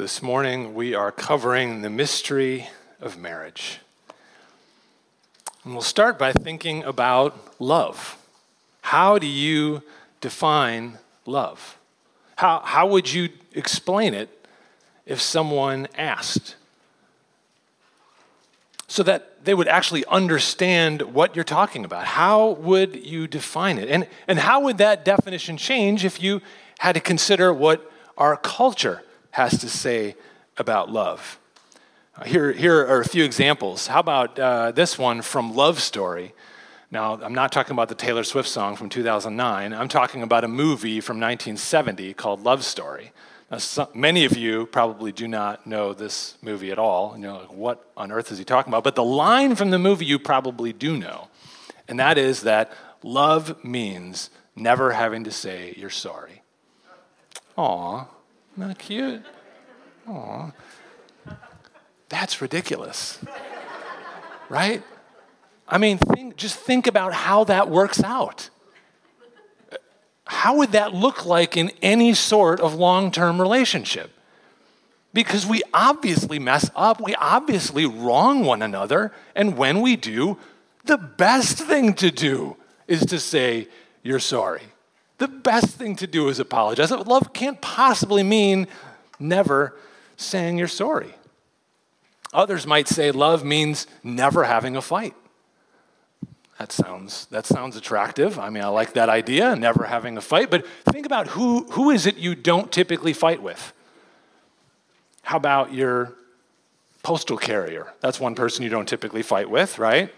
This morning we are covering the mystery of marriage. And we'll start by thinking about love. How do you define love? How, how would you explain it if someone asked? So that they would actually understand what you're talking about. How would you define it? And, and how would that definition change if you had to consider what our culture has to say about love. Here, here are a few examples. How about uh, this one from Love Story? Now, I'm not talking about the Taylor Swift song from 2009. I'm talking about a movie from 1970 called Love Story. Now, some, many of you probably do not know this movie at all. You're like, what on earth is he talking about? But the line from the movie you probably do know, and that is that love means never having to say you're sorry. Aw, not cute? Aw. That's ridiculous. right? I mean, think, just think about how that works out. How would that look like in any sort of long term relationship? Because we obviously mess up, we obviously wrong one another, and when we do, the best thing to do is to say, You're sorry the best thing to do is apologize. Love can't possibly mean never saying you're sorry. Others might say love means never having a fight. That sounds, that sounds attractive. I mean, I like that idea, never having a fight. But think about who, who is it you don't typically fight with? How about your postal carrier? That's one person you don't typically fight with, right?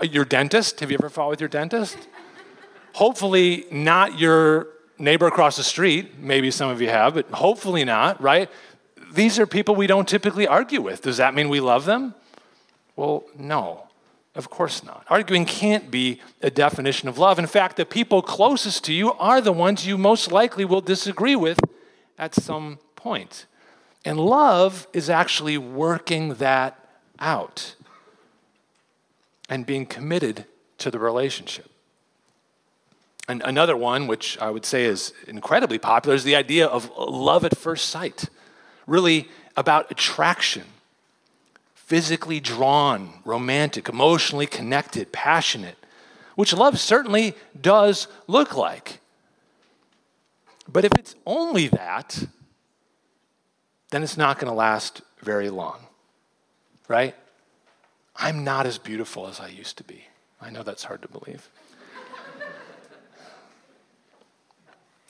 Uh, your dentist? Have you ever fought with your dentist? Hopefully, not your neighbor across the street. Maybe some of you have, but hopefully not, right? These are people we don't typically argue with. Does that mean we love them? Well, no, of course not. Arguing can't be a definition of love. In fact, the people closest to you are the ones you most likely will disagree with at some point. And love is actually working that out and being committed to the relationship. And another one, which I would say is incredibly popular, is the idea of love at first sight. Really about attraction, physically drawn, romantic, emotionally connected, passionate, which love certainly does look like. But if it's only that, then it's not going to last very long, right? I'm not as beautiful as I used to be. I know that's hard to believe.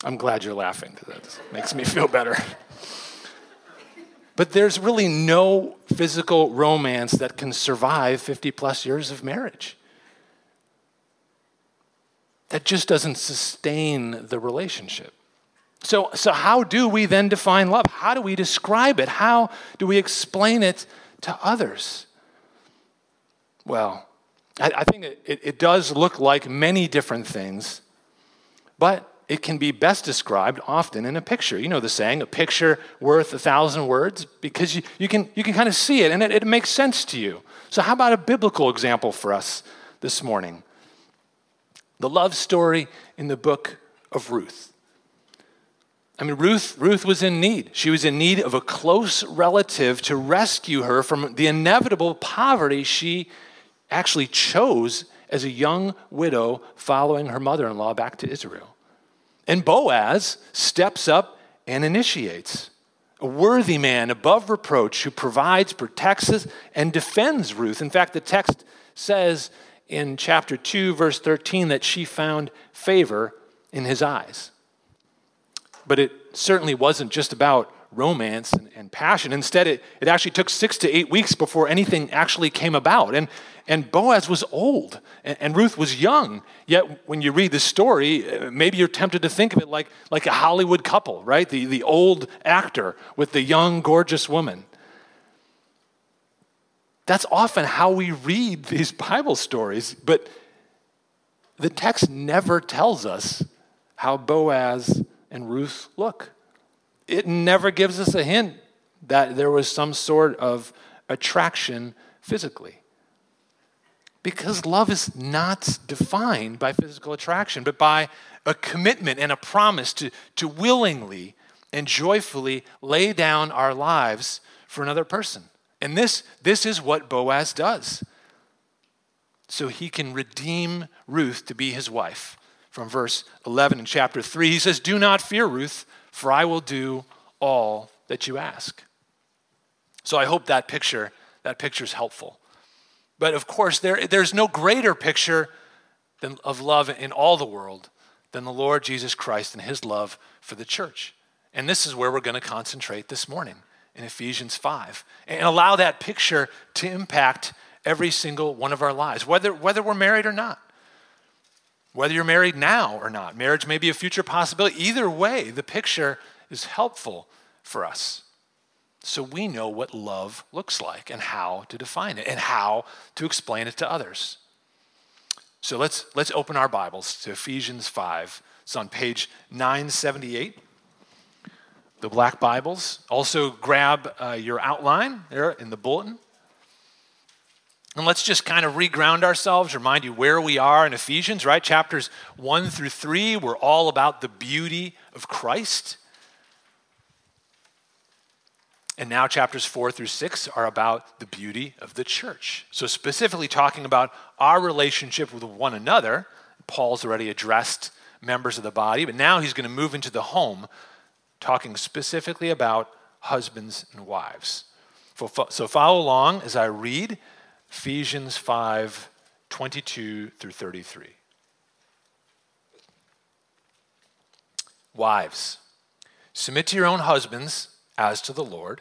I'm glad you're laughing that makes me feel better. But there's really no physical romance that can survive 50 plus years of marriage. That just doesn't sustain the relationship. So, so how do we then define love? How do we describe it? How do we explain it to others? Well, I, I think it, it does look like many different things, but it can be best described often in a picture. You know the saying, a picture worth a thousand words, because you, you, can, you can kind of see it and it, it makes sense to you. So, how about a biblical example for us this morning? The love story in the book of Ruth. I mean, Ruth, Ruth was in need. She was in need of a close relative to rescue her from the inevitable poverty she actually chose as a young widow following her mother in law back to Israel. And Boaz steps up and initiates. A worthy man above reproach who provides, protects, and defends Ruth. In fact, the text says in chapter 2, verse 13, that she found favor in his eyes. But it certainly wasn't just about romance and, and, passion. Instead, it, it actually took six to eight weeks before anything actually came about. And, and Boaz was old, and, Ruth was young. Yet, when you read this story, uh, maybe you're tempted to think of it like, like a Hollywood couple, right? The, the old actor with the young, gorgeous woman. That's often how we read these Bible stories, but the text never tells us how Boaz and Ruth look it never gives us a hint that there was some sort of attraction physically. Because love is not defined by physical attraction, but by a commitment and a promise to, to willingly and joyfully lay down our lives for another person. And this, this is what Boaz does. So he can redeem Ruth to be his wife. From verse 11 in chapter 3, he says, Do not fear, Ruth, for I will do all that you ask. So I hope that picture, that picture is helpful. But of course, there, there's no greater picture than, of love in all the world than the Lord Jesus Christ and his love for the church. And this is where we're going to concentrate this morning in Ephesians 5 and allow that picture to impact every single one of our lives, whether, whether we're married or not. Whether you're married now or not, marriage may be a future possibility. Either way, the picture is helpful for us. So we know what love looks like and how to define it and how to explain it to others. So let's, let's open our Bibles to Ephesians 5. It's on page 978 the black Bibles. Also, grab uh, your outline there in the bulletin. And let's just kind of reground ourselves, remind you where we are in Ephesians, right? Chapters 1 through 3 were all about the beauty of Christ. And now chapters 4 through 6 are about the beauty of the church. So, specifically talking about our relationship with one another. Paul's already addressed members of the body, but now he's going to move into the home talking specifically about husbands and wives. So follow along as I read Ephesians 5 22 through 33. Wives, submit to your own husbands as to the Lord.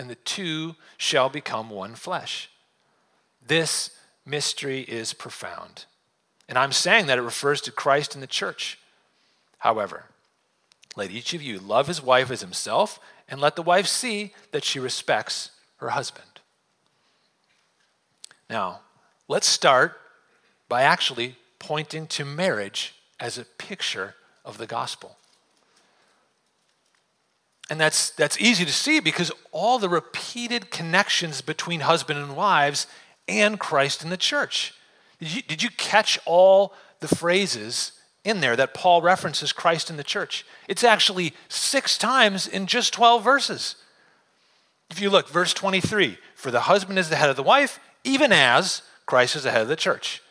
and the two shall become one flesh. This mystery is profound. And I'm saying that it refers to Christ and the church. However, let each of you love his wife as himself, and let the wife see that she respects her husband. Now, let's start by actually pointing to marriage as a picture of the gospel. And that's, that's easy to see because all the repeated connections between husband and wives and Christ in the church. Did you, did you catch all the phrases in there that Paul references Christ in the church. It's actually six times in just 12 verses. If you look, verse 23 For the husband is the head of the wife, even as Christ is the head of the church.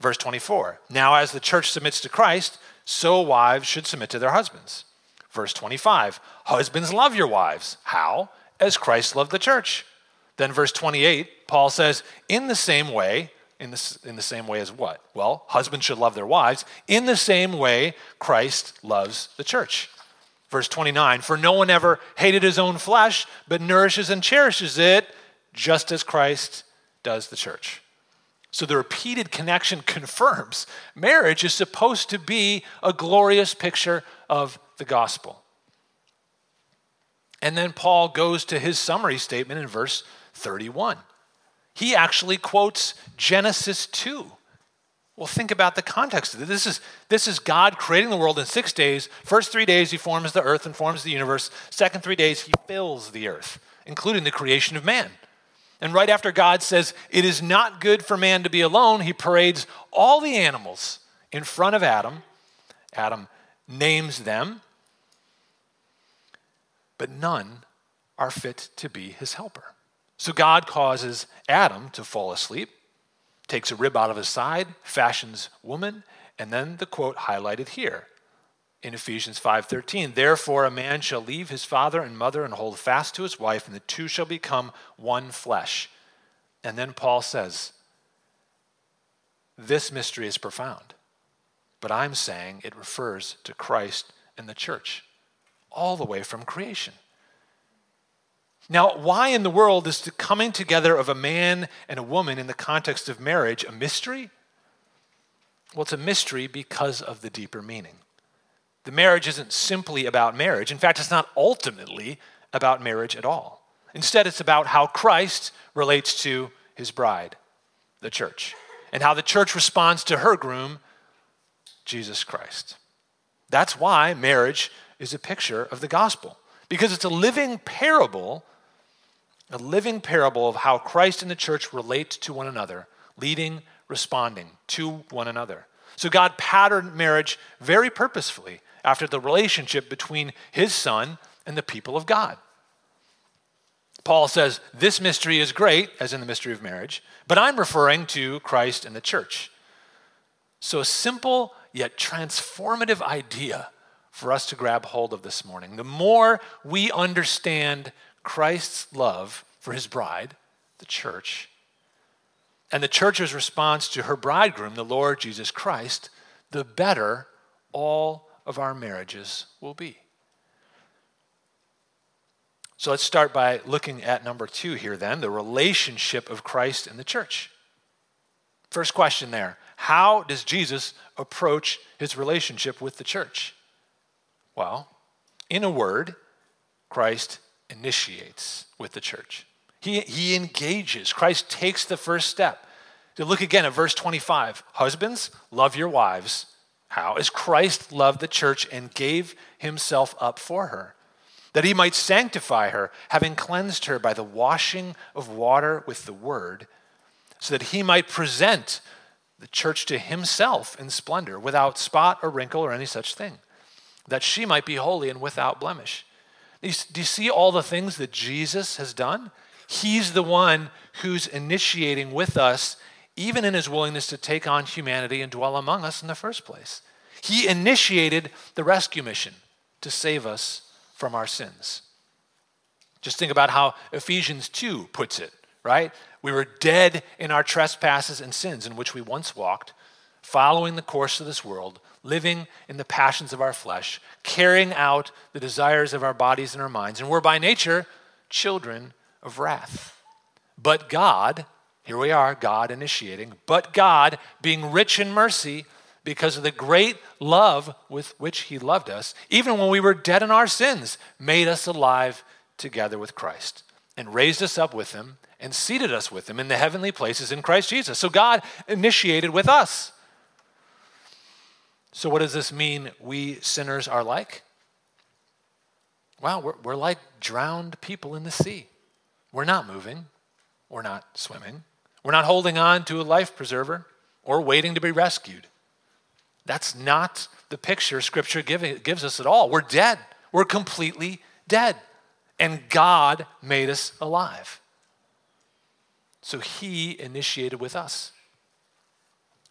Verse 24 Now, as the church submits to Christ, so wives should submit to their husbands. Verse 25 Husbands, love your wives. How? As Christ loved the church. Then, verse 28, Paul says, In the same way, in the, in the same way as what? Well, husbands should love their wives in the same way Christ loves the church. Verse 29 For no one ever hated his own flesh, but nourishes and cherishes it, just as Christ does the church. So the repeated connection confirms marriage is supposed to be a glorious picture of the gospel. And then Paul goes to his summary statement in verse 31 he actually quotes Genesis 2. Well, think about the context of this. This is, this is God creating the world in six days. First three days, he forms the earth and forms the universe. Second three days, he fills the earth, including the creation of man. And right after God says, It is not good for man to be alone, he parades all the animals in front of Adam. Adam names them, but none are fit to be his helper. So God causes Adam to fall asleep, takes a rib out of his side, fashions woman, and then the quote highlighted here in Ephesians 5:13. Therefore a man shall leave his father and mother and hold fast to his wife and the two shall become one flesh. And then Paul says, this mystery is profound. But I'm saying it refers to Christ and the church all the way from creation. Now, why in the world is the coming together of a man and a woman in the context of marriage a mystery? Well, it's a mystery because of the deeper meaning. The marriage isn't simply about marriage. In fact, it's not ultimately about marriage at all. Instead, it's about how Christ relates to his bride, the church, and how the church responds to her groom, Jesus Christ. That's why marriage is a picture of the gospel, because it's a living parable, a living parable of how Christ and the church relate to one another, leading, responding to one another. So God patterned marriage very purposefully after the relationship between his son and the people of God. Paul says, This mystery is great, as in the mystery of marriage, but I'm referring to Christ and the church. So, a simple yet transformative idea for us to grab hold of this morning. The more we understand Christ's love for his bride, the church, and the church's response to her bridegroom, the Lord Jesus Christ, the better all of our marriages will be. So let's start by looking at number two here, then the relationship of Christ and the church. First question there How does Jesus approach his relationship with the church? Well, in a word, Christ initiates with the church. He, he engages. Christ takes the first step. To look again at verse 25 Husbands, love your wives how? As Christ loved the church and gave himself up for her, that he might sanctify her, having cleansed her by the washing of water with the word, so that he might present the church to himself in splendor, without spot or wrinkle or any such thing, that she might be holy and without blemish. Do you see all the things that Jesus has done? He's the one who's initiating with us even in his willingness to take on humanity and dwell among us in the first place. He initiated the rescue mission to save us from our sins. Just think about how Ephesians 2 puts it, right? We were dead in our trespasses and sins in which we once walked, following the course of this world, living in the passions of our flesh, carrying out the desires of our bodies and our minds, and we're by nature children of wrath. But God, here we are, God initiating. But God, being rich in mercy, because of the great love with which He loved us, even when we were dead in our sins, made us alive together with Christ and raised us up with Him and seated us with Him in the heavenly places in Christ Jesus. So God initiated with us. So, what does this mean we sinners are like? Well, we're, we're like drowned people in the sea. We're not moving, we're not swimming. We're not holding on to a life preserver or waiting to be rescued. That's not the picture Scripture give, gives us at all. We're dead, we're completely dead. And God made us alive. So He initiated with us.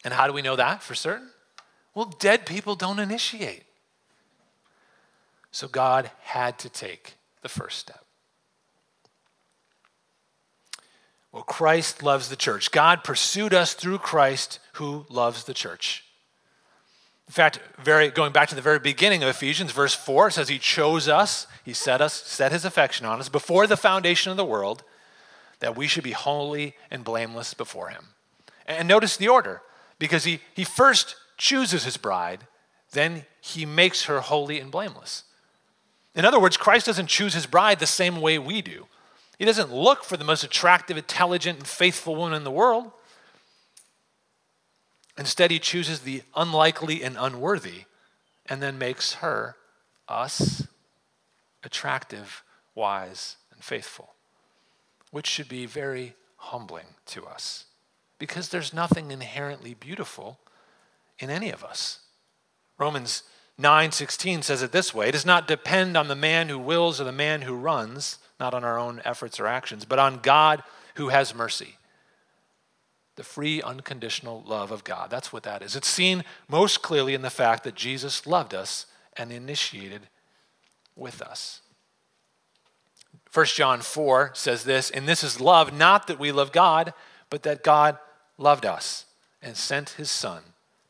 And how do we know that for certain? Well, dead people don't initiate. So God had to take the first step. Well, Christ loves the church. God pursued us through Christ who loves the church. In fact, very, going back to the very beginning of Ephesians, verse 4 says, He chose us, He set us, set His affection on us before the foundation of the world, that we should be holy and blameless before Him. And notice the order, because He, he first chooses His bride, then He makes her holy and blameless. In other words, Christ doesn't choose His bride the same way we do. He doesn't look for the most attractive, intelligent, and faithful woman in the world. Instead, he chooses the unlikely and unworthy and then makes her, us, attractive, wise, and faithful, which should be very humbling to us because there's nothing inherently beautiful in any of us. Romans 9:16 says it this way, it does not depend on the man who wills or the man who runs, not on our own efforts or actions, but on God who has mercy the free, unconditional love of God. That's what that is. It's seen most clearly in the fact that Jesus loved us and initiated with us. 1 John 4 says this, and this is love, not that we love God, but that God loved us and sent his Son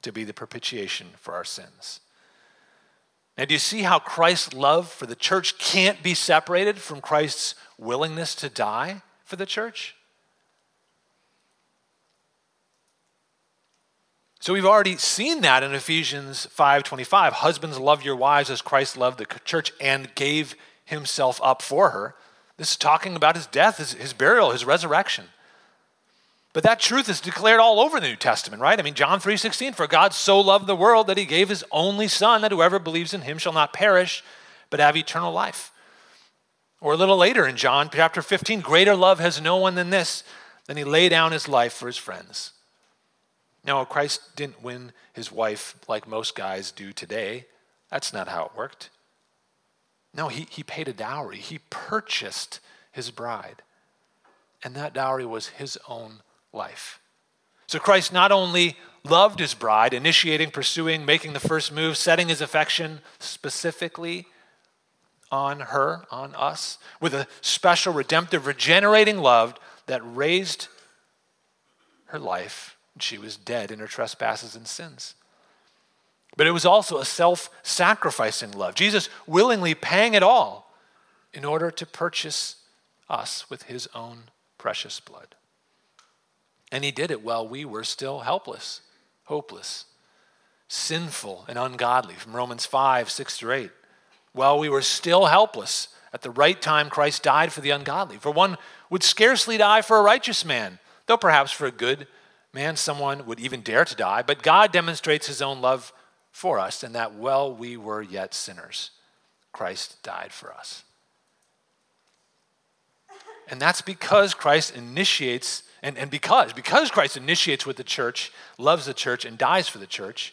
to be the propitiation for our sins. Now, do you see how Christ's love for the church can't be separated from Christ's willingness to die for the church? So we've already seen that in Ephesians 5:25. Husbands love your wives as Christ loved the church and gave himself up for her. This is talking about his death, his, his burial, his resurrection. But that truth is declared all over the New Testament, right? I mean, John 3:16, for God so loved the world that he gave his only son that whoever believes in him shall not perish but have eternal life. Or a little later in John chapter 15, greater love has no one than this, than he lay down his life for his friends. Now, Christ didn't win his wife like most guys do today. That's not how it worked. No, he, he paid a dowry. He purchased his bride. And that dowry was his own life. So Christ not only loved his bride, initiating, pursuing, making the first move, setting his affection specifically on her, on us, with a special, redemptive, regenerating love that raised her life. She was dead in her trespasses and sins. But it was also a self sacrificing love. Jesus willingly paying it all in order to purchase us with his own precious blood. And he did it while we were still helpless, hopeless, sinful, and ungodly. From Romans 5, 6 through 8. While we were still helpless, at the right time, Christ died for the ungodly. For one would scarcely die for a righteous man, though perhaps for a good man, someone would even dare to die. But God demonstrates his own love for us, and that while we were yet sinners, Christ died for us. And that's because Christ initiates and, and because, because Christ initiates with the church, loves the church, and dies for the church,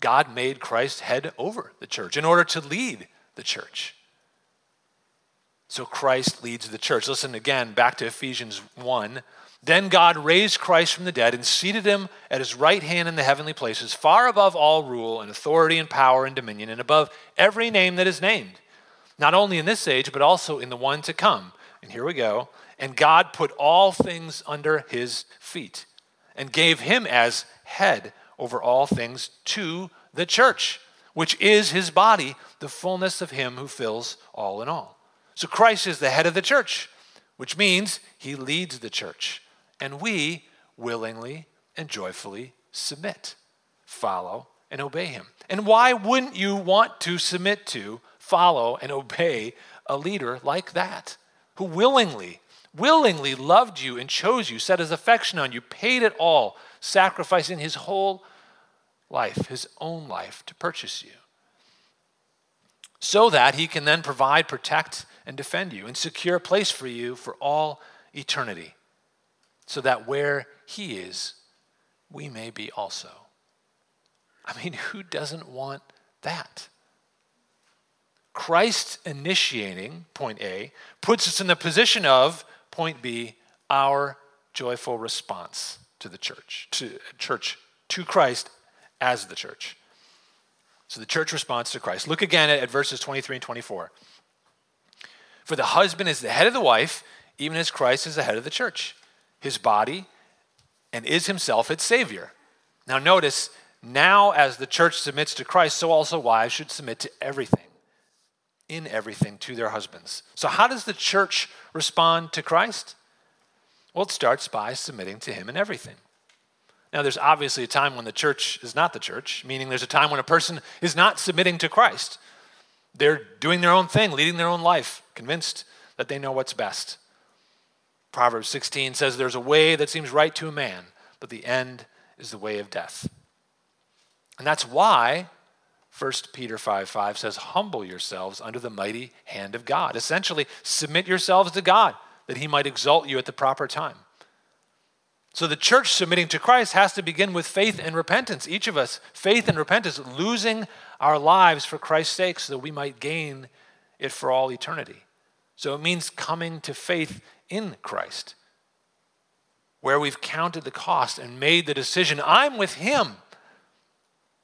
God made Christ head over the church in order to lead the church. So Christ leads the church. Listen again back to Ephesians 1. Then God raised Christ from the dead and seated him at his right hand in the heavenly places, far above all rule and authority and power and dominion, and above every name that is named, not only in this age, but also in the one to come. And here we go and God put all things under his feet and gave him as head over all things to the church, which is his body, the fullness of him who fills all in all. So Christ is the head of the church, which means he leads the church. And we willingly and joyfully submit, follow, and obey him. And why wouldn't you want to submit to, follow, and obey a leader like that who willingly willingly loved you and chose you, set his affection on you, paid it all, sacrificing his whole life, his own life, to purchase you. So that he can then provide, protect, and defend you and secure a place for you for all eternity. So that where he is, we may be also. I mean, who doesn't want that? Christ initiating, point A, puts us in the position of Point B, our joyful response to the church, to church, to Christ as the church. So the church responds to Christ. Look again at, at verses 23 and 24. For the husband is the head of the wife, even as Christ is the head of the church, his body, and is himself its Savior. Now, notice, now as the church submits to Christ, so also wives should submit to everything in everything to their husbands. So, how does the church respond to Christ? Well, it starts by submitting to him in everything. Now, there's obviously a time when the church is not the church, meaning there's a time when a person is not submitting to Christ. They're doing their own thing, leading their own life, convinced that they know what's best. Proverbs 16 says, There's a way that seems right to a man, but the end is the way of death. And that's why 1 Peter 5 5 says, Humble yourselves under the mighty hand of God. Essentially, submit yourselves to God that he might exalt you at the proper time. So the church submitting to Christ has to begin with faith and repentance. Each of us, faith and repentance, losing our lives for Christ's sake so that we might gain it for all eternity. So it means coming to faith in Christ, where we've counted the cost and made the decision I'm with him.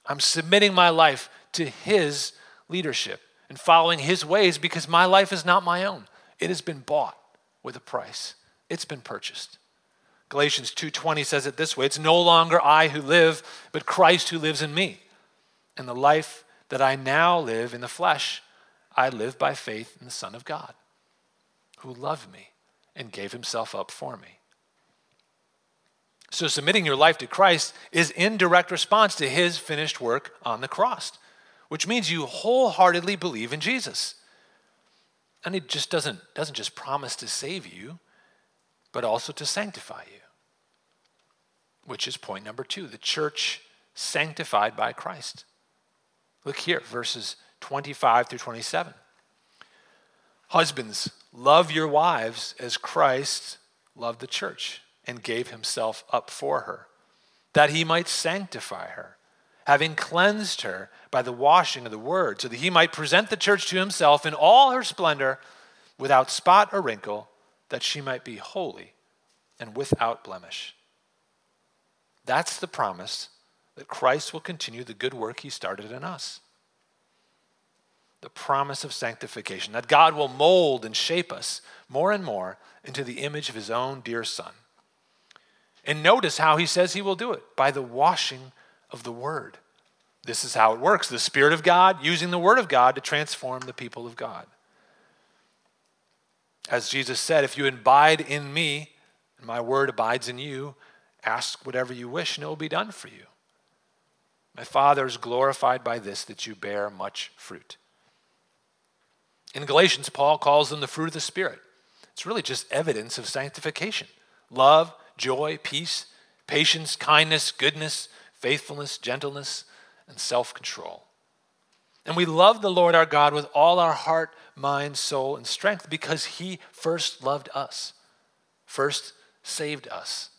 I'm submitting my life to His leadership and following His ways because my life is not my own. It has been bought with a price, it's been purchased. Galatians 2:20 says it this way, it's no longer I who live, but Christ who lives in me. And the life that I now live in the flesh, I live by faith in the Son of God, who loved me and gave himself up for me. So, submitting your life to Christ is in direct response to his finished work on the cross, which means you wholeheartedly believe in Jesus. And he just doesn't, doesn't just promise to save you, but also to sanctify you, which is point number two the church sanctified by Christ. Look here, verses 25 through 27. Husbands, love your wives as Christ loved the church and gave himself up for her, that he might sanctify her, having cleansed her by the washing of the word, so that he might present the church to himself in all her splendor, without spot or wrinkle that she might be holy and without blemish. That's the promise that Christ will continue the good work he started in us. The promise of sanctification, that God will mold and shape us more and more into the image of his own dear Son. And notice how he says he will do it by the washing of the Word. This is how it works the Spirit of God using the Word of God to transform the people of God. As Jesus said, if you abide in me and my word abides in you, ask whatever you wish and it will be done for you. My Father is glorified by this, that you bear much fruit. In Galatians, Paul calls them the fruit of the Spirit. It's really just evidence of sanctification love, joy, peace, patience, kindness, goodness, faithfulness, gentleness, and self control. And we love the Lord our God with all our heart, mind, soul, and strength because he first loved us, first saved us,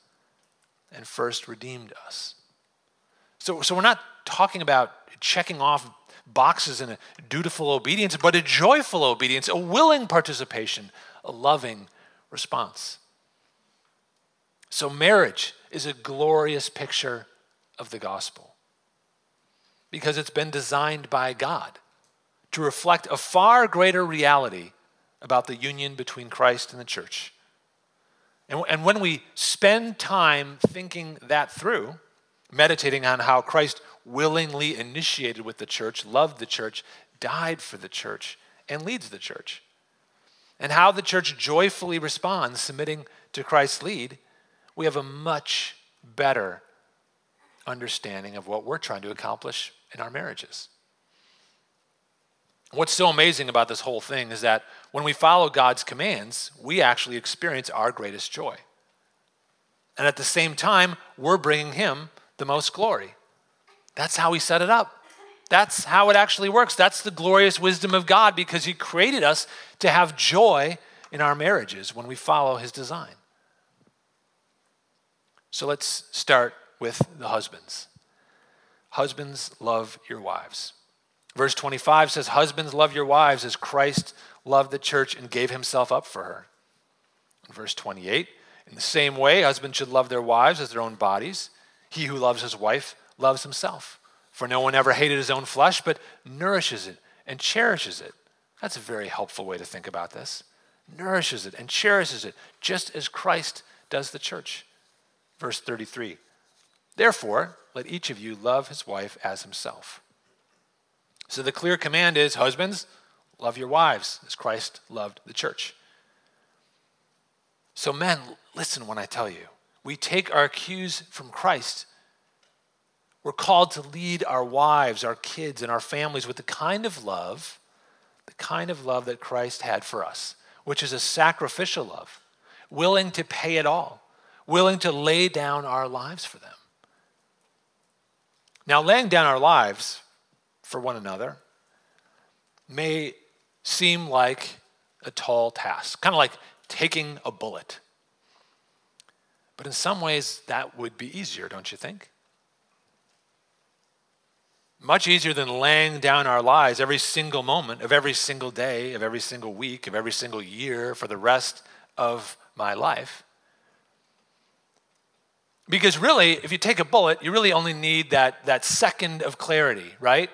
and first redeemed us. So, so we're not talking about checking off boxes in a dutiful obedience, but a joyful obedience, a willing participation, a loving response. So, marriage is a glorious picture of the gospel because it's been designed by God to reflect a far greater reality about the union between Christ and the church. And, and when we spend time thinking that through, meditating on how Christ willingly initiated with the church, loved the church, died for the church, and leads the church, and how the church joyfully responds, submitting to Christ's lead, we have a much better understanding of what we're trying to accomplish in our marriages. What's so amazing about this whole thing is that when we follow God's commands, we actually experience our greatest joy. And at the same time, we're bringing Him the most glory. That's how He set it up. That's how it actually works. That's the glorious wisdom of God because He created us to have joy in our marriages when we follow His design. So let's start with the husbands. Husbands, love your wives. Verse 25 says, Husbands, love your wives as Christ loved the church and gave himself up for her. verse 28, in the same way, husbands should love their wives as their own bodies. He who loves his wife loves himself. For no one ever hated his own flesh, but nourishes it and cherishes it. That's a very helpful way to think about this. Nourishes it and cherishes it, just as Christ does the church. Verse 33 Therefore, let each of you love his wife as himself. So the clear command is husbands, love your wives as Christ loved the church. So, men, listen when I tell you. We take our cues from Christ. We're called to lead our wives, our kids, and our families with the kind of love, the kind of love that Christ had for us, which is a sacrificial love, willing to pay it all, willing to lay down our lives for them. Now, laying down our lives for one another may seem like a tall task, kind of like taking a bullet. But in some ways, that would be easier, don't you think? Much easier than laying down our lives every single moment of every single day, of every single week, of every single year for the rest of my life. Because really, if you take a bullet, you really only need that, that second of clarity, right?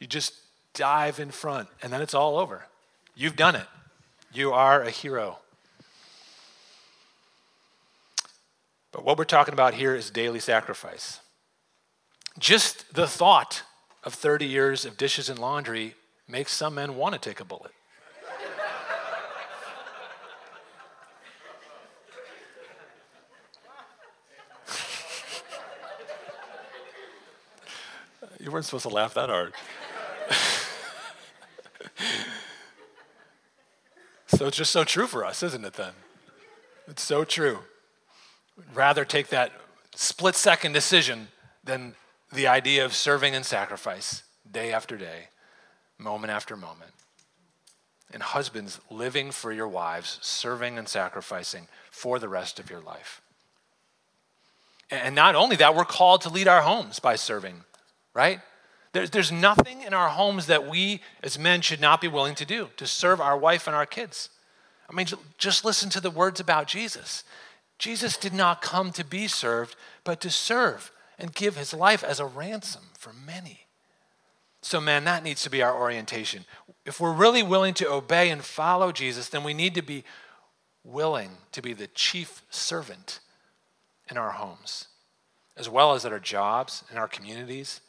You just dive in front, and then it's all over. You've done it. You are a hero. But what we're talking about here is daily sacrifice. Just the thought of 30 years of dishes and laundry makes some men want to take a bullet. You weren't supposed to laugh that hard. so it's just so true for us, isn't it then? It's so true. We'd rather take that split second decision than the idea of serving and sacrifice day after day, moment after moment. And husbands, living for your wives, serving and sacrificing for the rest of your life. And not only that, we're called to lead our homes by serving, right? There's, there's nothing in our homes that we as men should not be willing to do to serve our wife and our kids. I mean, just listen to the words about Jesus. Jesus did not come to be served, but to serve and give his life as a ransom for many. So, man, that needs to be our orientation. If we're really willing to obey and follow Jesus, then we need to be willing to be the chief servant in our homes, as well as at our jobs, in our communities,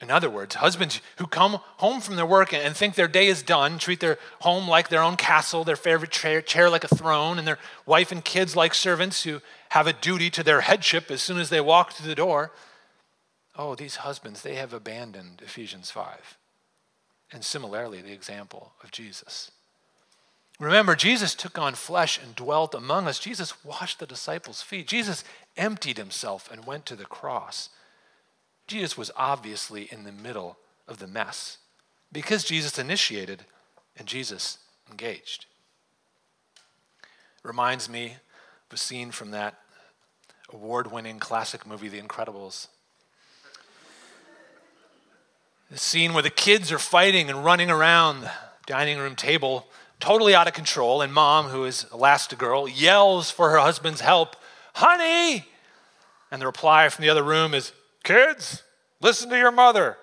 in other words, husbands who come home from their work and think their day is done, treat their home like their own castle, their favorite chair, chair, like a throne, and their wife and kids like servants who have a duty to their headship as soon as they walk through the door. Oh, these husbands, they have abandoned Ephesians 5. And similarly, the example of Jesus. Remember, Jesus took on flesh and dwelt among us. Jesus washed the disciples' feet. Jesus emptied himself and went to the cross. Jesus was obviously in the middle of the mess because Jesus initiated and Jesus engaged. Reminds me of a scene from that award winning classic movie, The Incredibles. The scene where the kids are fighting and running around the dining room table, totally out of control, and mom, who is Elastigirl, yells for her husband's help, Honey! And the reply from the other room is, Kids, listen to your mother.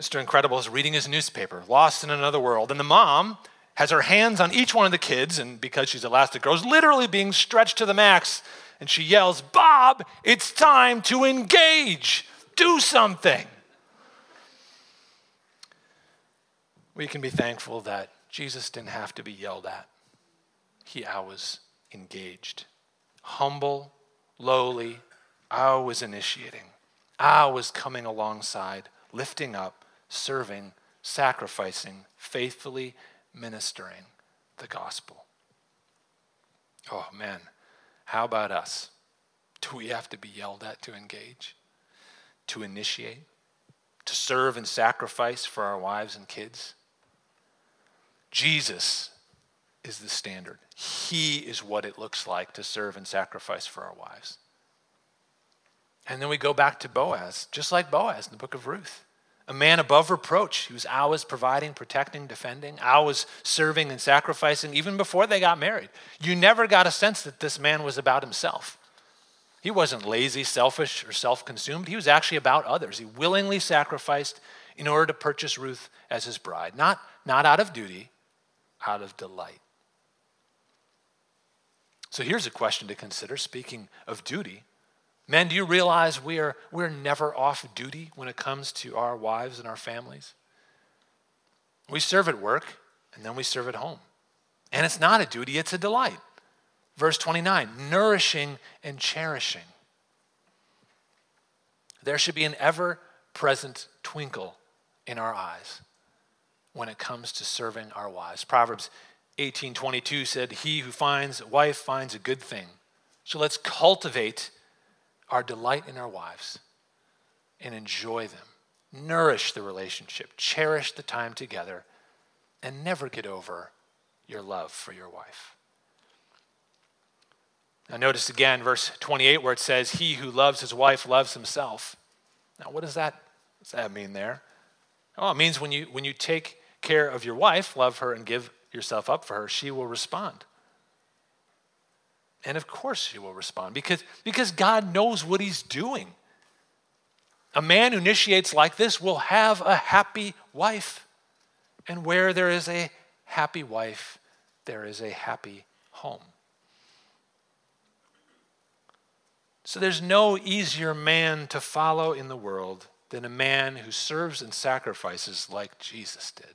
Mr. Incredible is reading his newspaper, lost in another world, and the mom has her hands on each one of the kids, and because she's Elastigirl, is literally being stretched to the max. And she yells, Bob, it's time to engage. Do something. We can be thankful that Jesus didn't have to be yelled at. He was engaged. Humble, lowly, I was initiating. I was coming alongside, lifting up, serving, sacrificing, faithfully ministering the gospel. Oh man, how about us? Do we have to be yelled at to engage, to initiate, to serve and sacrifice for our wives and kids? Jesus is the standard. He is what it looks like to serve and sacrifice for our wives. And then we go back to Boaz, just like Boaz in the book of Ruth. A man above reproach. He was always providing, protecting, defending, always serving and sacrificing, even before they got married. You never got a sense that this man was about himself. He wasn't lazy, selfish, or self consumed. He was actually about others. He willingly sacrificed in order to purchase Ruth as his bride, not, not out of duty, out of delight. So here's a question to consider speaking of duty. Men, do you realize we are, we're never off duty when it comes to our wives and our families? We serve at work and then we serve at home. And it's not a duty, it's a delight. Verse 29 nourishing and cherishing. There should be an ever present twinkle in our eyes when it comes to serving our wives. Proverbs 18:22 said, "He who finds a wife finds a good thing." So let's cultivate our delight in our wives and enjoy them. Nourish the relationship, cherish the time together, and never get over your love for your wife. Now, notice again verse 28 where it says, He who loves his wife loves himself. Now, what does that, does that mean there? Well, it means when you, when you take care of your wife, love her, and give yourself up for her, she will respond. And of course she will respond because, because God knows what he's doing. A man who initiates like this will have a happy wife. And where there is a happy wife, there is a happy home. So there's no easier man to follow in the world than a man who serves and sacrifices like Jesus did.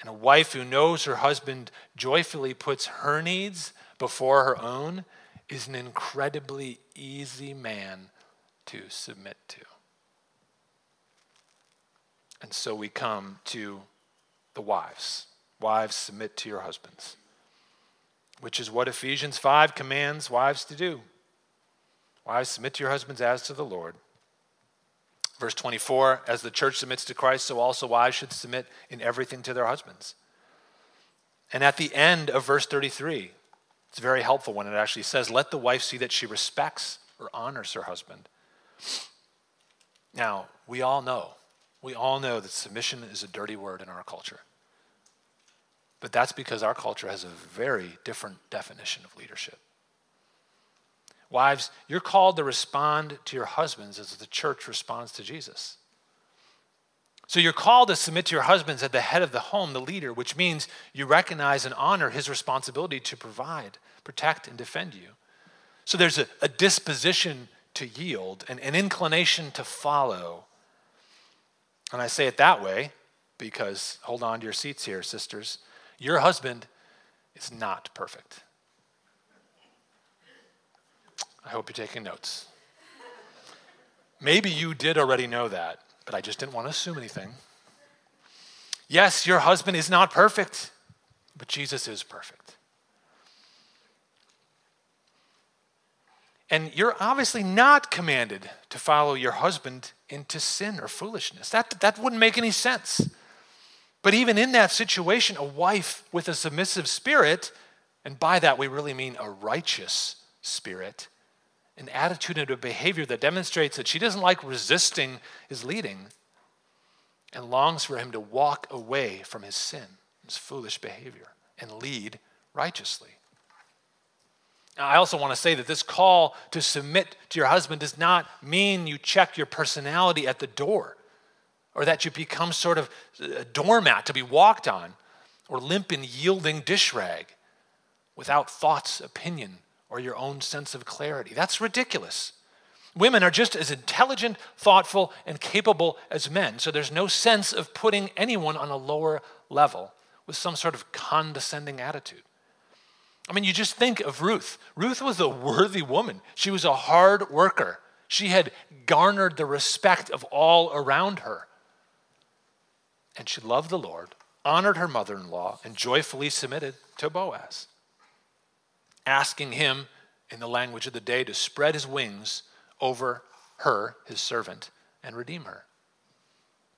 And a wife who knows her husband joyfully puts her needs before her own is an incredibly easy man to submit to. And so we come to the wives. Wives, submit to your husbands, which is what Ephesians 5 commands wives to do. Wives, submit to your husbands as to the Lord. Verse 24, as the church submits to Christ, so also wives should submit in everything to their husbands. And at the end of verse 33, it's very helpful when it actually says, Let the wife see that she respects or honors her husband. Now, we all know, we all know that submission is a dirty word in our culture. But that's because our culture has a very different definition of leadership. Wives, you're called to respond to your husbands as the church responds to Jesus. So you're called to submit to your husbands at the head of the home, the leader, which means you recognize and honor his responsibility to provide, protect, and defend you. So there's a, a disposition to yield, and an inclination to follow. And I say it that way because, hold on to your seats here, sisters. Your husband is not perfect. I hope you're taking notes. Maybe you did already know that, but I just didn't want to assume anything. Yes, your husband is not perfect, but Jesus is perfect. And you're obviously not commanded to follow your husband into sin or foolishness. That, that wouldn't make any sense. But even in that situation, a wife with a submissive spirit, and by that we really mean a righteous spirit, an attitude and a behavior that demonstrates that she doesn't like resisting his leading and longs for him to walk away from his sin, his foolish behavior, and lead righteously. Now, I also want to say that this call to submit to your husband does not mean you check your personality at the door or that you become sort of a doormat to be walked on or limp and yielding dish rag without thoughts, opinion, or your own sense of clarity. That's ridiculous. Women are just as intelligent, thoughtful, and capable as men, so there's no sense of putting anyone on a lower level with some sort of condescending attitude. I mean, you just think of Ruth. Ruth was a worthy woman, she was a hard worker. She had garnered the respect of all around her. And she loved the Lord, honored her mother in law, and joyfully submitted to Boaz asking him, in the language of the day, to spread his wings over her, his servant, and redeem her.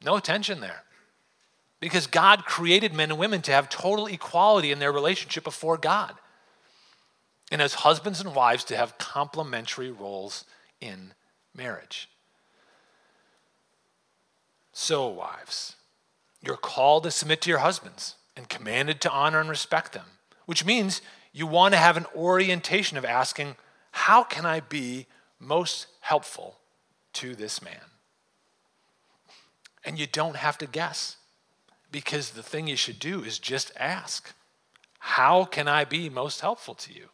No tension there. Because God created men and women to have total equality in their relationship before God. And as husbands and wives, to have complementary roles in marriage. So, wives, you're called to submit to your husbands and commanded to honor and respect them, which means you want to have an orientation of asking, How can I be most helpful to this man? And you don't have to guess because the thing you should do is just ask, How can I be most helpful to you?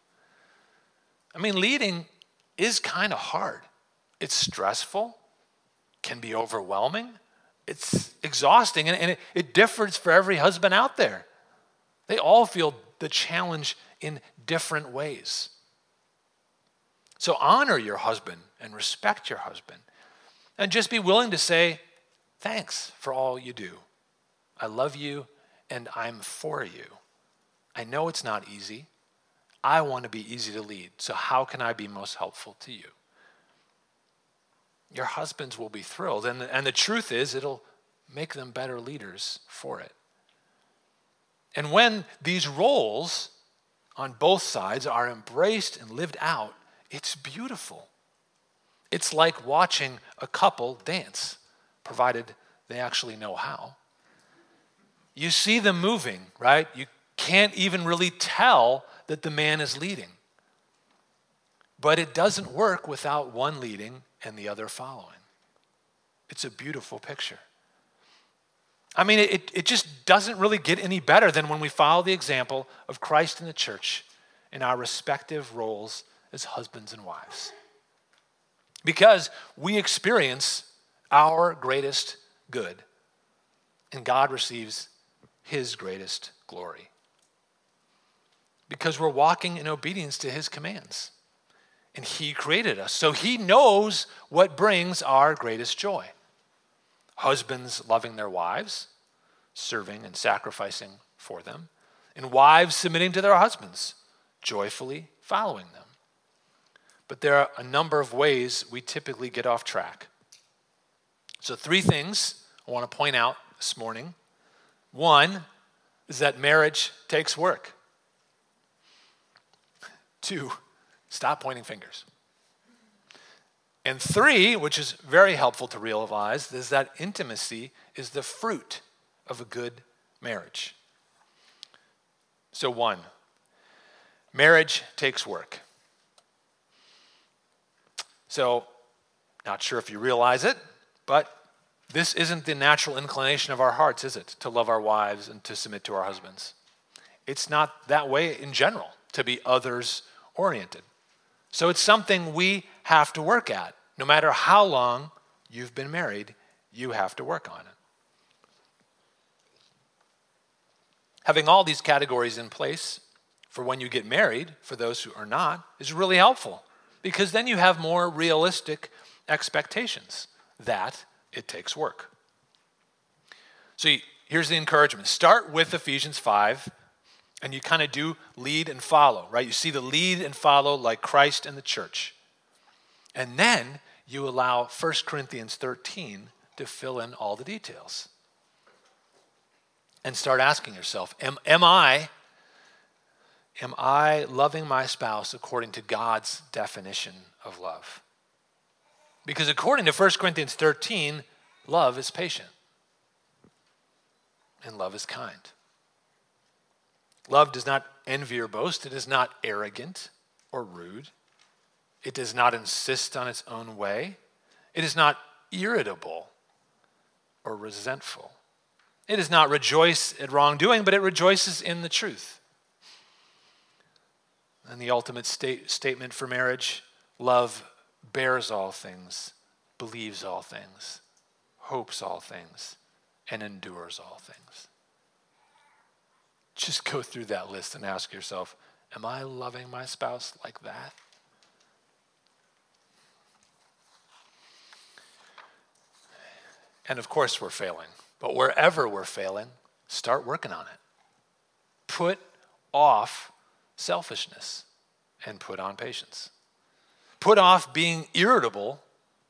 I mean, leading is kind of hard, it's stressful, can be overwhelming, it's exhausting, and, it, differs for every husband out there. They all feel the challenge in different ways. So honor your husband and respect your husband. And just be willing to say, thanks for all you do. I love you and I'm for you. I know it's not easy. I want to be easy to lead. So, how can I be most helpful to you? Your husbands will be thrilled. And and the truth is, it'll make them better leaders for it. And when these roles on both sides are embraced and lived out, it's beautiful. It's like watching a couple dance, provided they actually know how. You see them moving, right? You can't even really tell that the man is leading. But it doesn't work without one leading and the other following. It's a beautiful picture. I mean, it, it just doesn't really get any better than when we follow the example of Christ and the church in our respective roles as husbands and wives. Because we experience our greatest good, and God receives his greatest glory. Because we're walking in obedience to his commands. And he created us. So he knows what brings our greatest joy. Husbands loving their wives, serving and sacrificing for them, and wives submitting to their husbands, joyfully following them. But there are a number of ways we typically get off track. So, three things I want to point out this morning. One is that marriage takes work. Two, stop pointing fingers. And three, which is very helpful to realize, is that intimacy is the fruit of a good marriage. So, one, marriage takes work. So, not sure if you realize it, but this isn't the natural inclination of our hearts, is it? To love our wives and to submit to our husbands. It's not that way in general, to be others oriented. So it's something we have to work at. No matter how long you've been married, you have to work on it. Having all these categories in place for when you get married, for those who are not, is really helpful because then you have more realistic expectations that it takes work. So here's the encouragement start with Ephesians 5, and you kind of do lead and follow, right? You see the lead and follow like Christ and the church. And then you allow 1 Corinthians 13 to fill in all the details. And start asking yourself, am, am I am I loving my spouse according to God's definition of love? Because according to 1 Corinthians 13, love is patient and love is kind. Love does not envy or boast, it is not arrogant or rude, it does not insist on its own way, it is not irritable or resentful. It does not rejoice at wrongdoing, but it rejoices in the truth. And the ultimate state, statement for marriage love bears all things, believes all things, hopes all things, and endures all things. Just go through that list and ask yourself Am I loving my spouse like that? And of course, we're failing. But wherever we're failing, start working on it. Put off selfishness and put on patience. Put off being irritable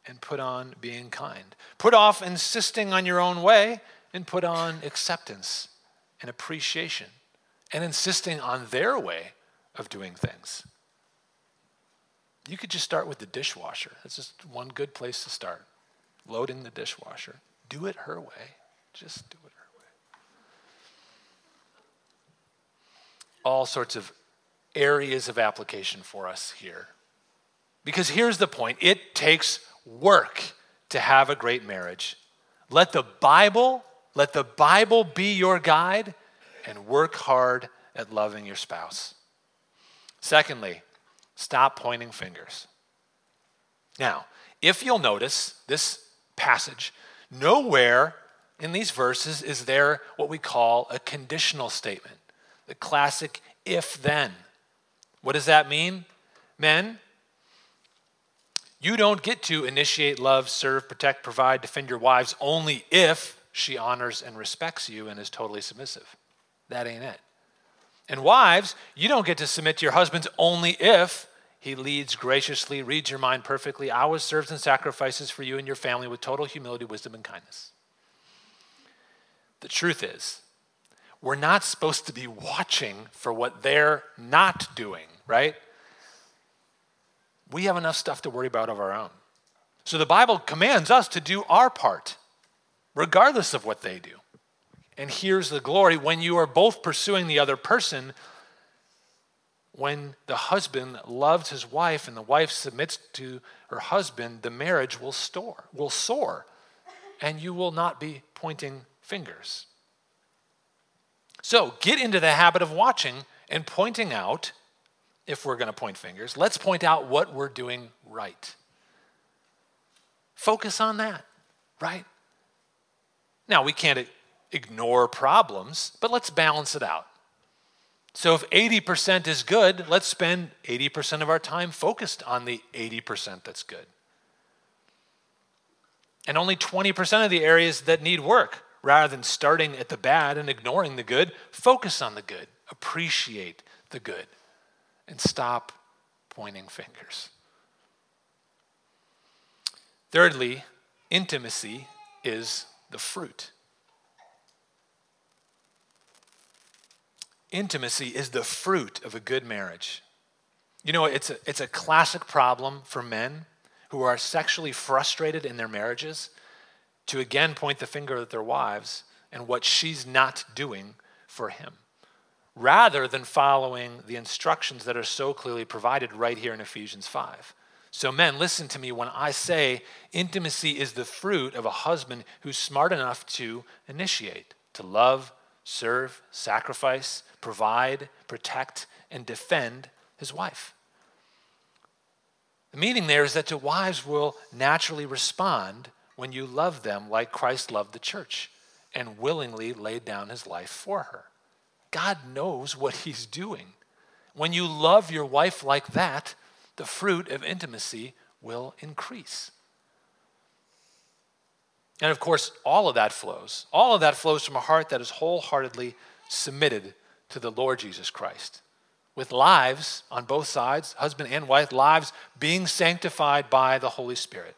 and put on being kind. Put off insisting on your own way and put on acceptance and appreciation and insisting on their way of doing things. You could just start with the dishwasher. That's just one good place to start. Loading the dishwasher. Do it her way. Just do it her way. All sorts of areas of application for us here. Because here's the point it takes work to have a great marriage. Let the Bible, let the Bible be your guide and work hard at loving your spouse. Secondly, stop pointing fingers. Now, if you'll notice this passage, nowhere in these verses is there what we call a conditional statement, the classic if then. What does that mean? Men, you don't get to initiate love, serve, protect, provide, defend your wives only if she honors and respects you and is totally submissive. That ain't it. And wives, you don't get to submit to your husbands only if he leads graciously, reads your mind perfectly, always serves and sacrifices for you and your family with total humility, wisdom, and kindness. The truth is, we're not supposed to be watching for what they're not doing, right? We have enough stuff to worry about of our own. So the Bible commands us to do our part, regardless of what they do. And here's the glory when you are both pursuing the other person, when the husband loves his wife and the wife submits to her husband, the marriage will store, will soar and you will not be pointing fingers. So get into the habit of watching and pointing out, if we're going to point fingers, let's point out what we're doing right. Focus on that, right? Now, we can't ignore problems, but let's balance it out. So, if 80% is good, let's spend 80% of our time focused on the 80% that's good. And only 20% of the areas that need work, rather than starting at the bad and ignoring the good, focus on the good, appreciate the good, and stop pointing fingers. Thirdly, intimacy is the fruit. Intimacy is the fruit of a good marriage. You know, it's a, it's a classic problem for men who are sexually frustrated in their marriages to again point the finger at their wives and what she's not doing for him, rather than following the instructions that are so clearly provided right here in Ephesians 5. So, men, listen to me when I say intimacy is the fruit of a husband who's smart enough to initiate, to love, serve, sacrifice, provide, protect, and defend his wife. The meaning there is that the wives will naturally respond when you love them like Christ loved the church and willingly laid down his life for her. God knows what he's doing. When you love your wife like that, the fruit of intimacy will increase. And of course, all of that flows. All of that flows from a heart that is wholeheartedly submitted to the Lord Jesus Christ. With lives on both sides, husband and wife, lives being sanctified by the Holy Spirit.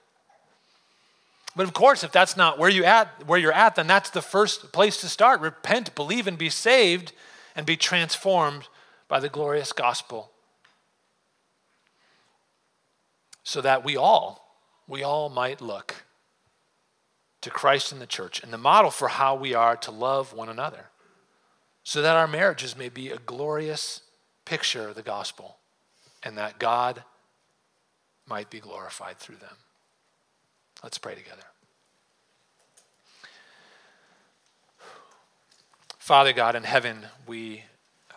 But of course, if that's not where you at where you're at, then that's the first place to start. Repent, believe, and be saved, and be transformed by the glorious gospel so that we all, we all might look to Christ and the church and the model for how we are to love one another, so that our marriages may be a glorious picture of the gospel and that God might be glorified through them. Let's pray together. Father God in heaven, we uh,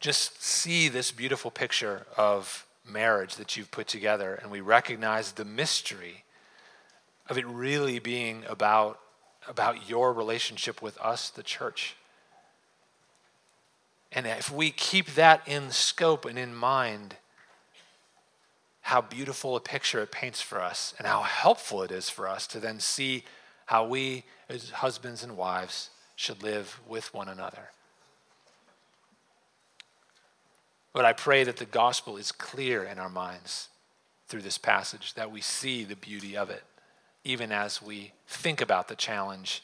just see this beautiful picture of marriage that you've put together, and we recognize the mystery of it really being about, about your relationship with us, the church. And if we keep that in scope and in mind, how beautiful a picture it paints for us and how helpful it is for us to then see how we, as husbands and wives, should live with one another. But I pray that the gospel is clear in our minds through this passage, that we see the beauty of it, even as we think about the challenge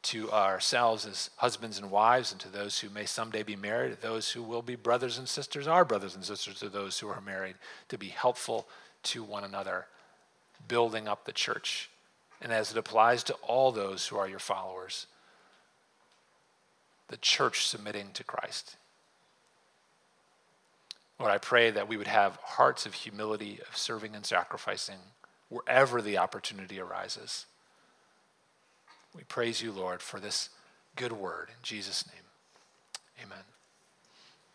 to ourselves as husbands and wives, and to those who may someday be married, those who will be brothers and sisters, our brothers and sisters to those who are married, to be helpful to one another, building up the church. And as it applies to all those who are your followers, the church submitting to Christ Lord, I pray that we would have hearts of humility, of serving and sacrificing wherever the opportunity arises. We praise you, Lord, for this good word. In Jesus' name, amen.